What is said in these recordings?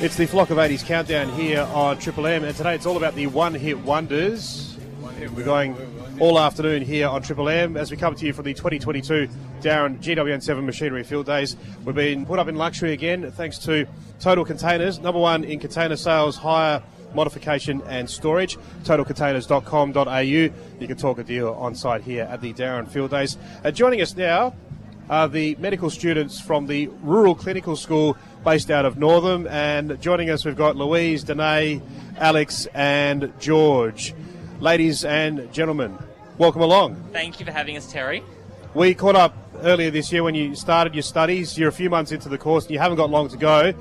It's the Flock of 80s countdown here on Triple M, and today it's all about the one hit wonders. We're going all afternoon here on Triple M as we come to you from the 2022 Dowerin GWN7 Machinery Field Days. We've been put up in luxury again thanks to Total Containers, number one in container sales, hire, modification and storage. TotalContainers.com.au. You can talk a deal on site here at the Dowerin Field Days. Uh, joining us now are the medical students from the Rural Clinical School based out of Northam. And joining us, we've got Louise, Danae, Alex, and George. Ladies and gentlemen, welcome along. Thank you for having us, Terry. We caught up earlier this year when you started your studies. You're a few months into the course and you haven't got long to go.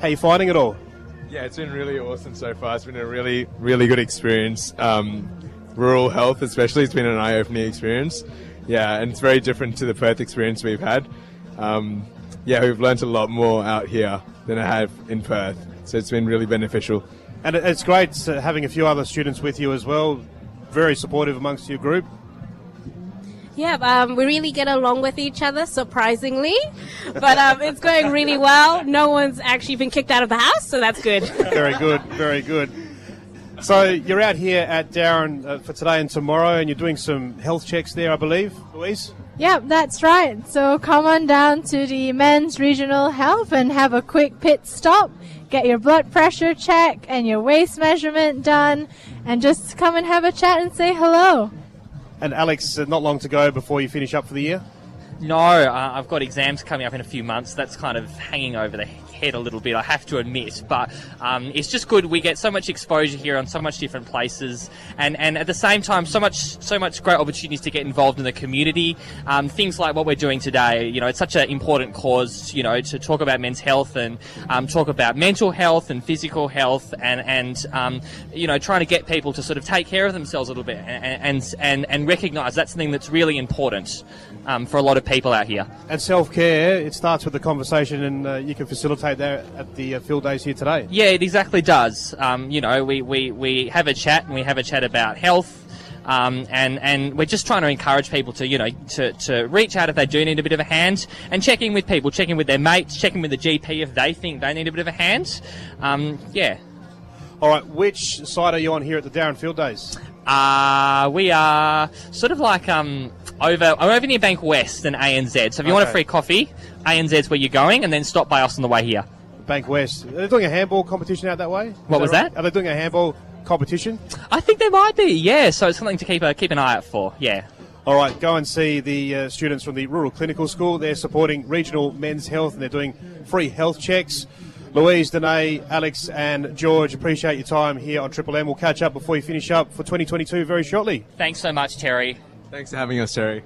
How are you finding it all? Yeah, it's been really awesome so far. It's been a really, really good experience. Um, rural health, especially, it's been an eye-opening experience. Yeah, and it's very different to the Perth experience we've had. Um, yeah, we've learnt a lot more out here than I have in Perth, so it's been really beneficial. And it's great having a few other students with you as well. Very supportive amongst your group. Yeah, um, we really get along with each other, surprisingly. But um, it's going really well. No one's actually been kicked out of the house, so that's good. Very good, very good. So you're out here at Dowerin uh, for today and tomorrow, and you're doing some health checks there, I believe, Louise. Yep, that's right. So come on down to the men's regional health and have a quick pit stop, get your blood pressure check and your waist measurement done, and just come and have a chat and say hello. And Alex, uh, not long to go before you finish up for the year. No, uh, I've got exams coming up in a few months. That's kind of hanging over the head a little bit, I have to admit. But um, it's just good. We get so much exposure here on so much different places, and, and at the same time, so much so much great opportunities to get involved in the community. Um, things like what we're doing today. You know, it's such an important cause. You know, to talk about men's health and um, talk about mental health and physical health, and and um, you know, trying to get people to sort of take care of themselves a little bit and and and, and recognise that's something that's really important um, for a lot of people out here. And self care, it starts with the conversation, and uh, you can facilitate that at the uh, field days here today. Yeah, it exactly does. Um, you know, we, we, we have a chat and we have a chat about health. Um, and, and we're just trying to encourage people to, you know, to, to reach out if they do need a bit of a hand and check in with people, check in with their mates, check in with the GP if they think they need a bit of a hand. Um, yeah. All right, which side are you on here at the Dowerin Field Days? Uh, we are sort of like um, over I'm over near Bankwest and ANZ. So if you want a free coffee, ANZ's where you're going, and then stop by us on the way here. Bankwest. Are they doing a handball competition out that way? Is What was right? that? Are they doing a handball competition? I think they might be, yeah. So it's something to keep a, keep an eye out for, yeah. All right, go and see the uh, students from the Rural Clinical School. They're supporting regional men's health and they're doing free health checks. Louise, Danae, Alex, and George, appreciate your time here on Triple M. We'll catch up before you finish up for 2022 very shortly. Thanks so much, Terry. Thanks for having us, Terry.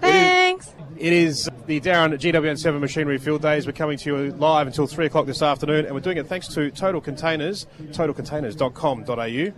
Thanks. It is the Dowerin GWN7 Machinery Field Days. We're coming to you live until 3 o'clock this afternoon, and we're doing it thanks to Total Containers, totalcontainers.com.au.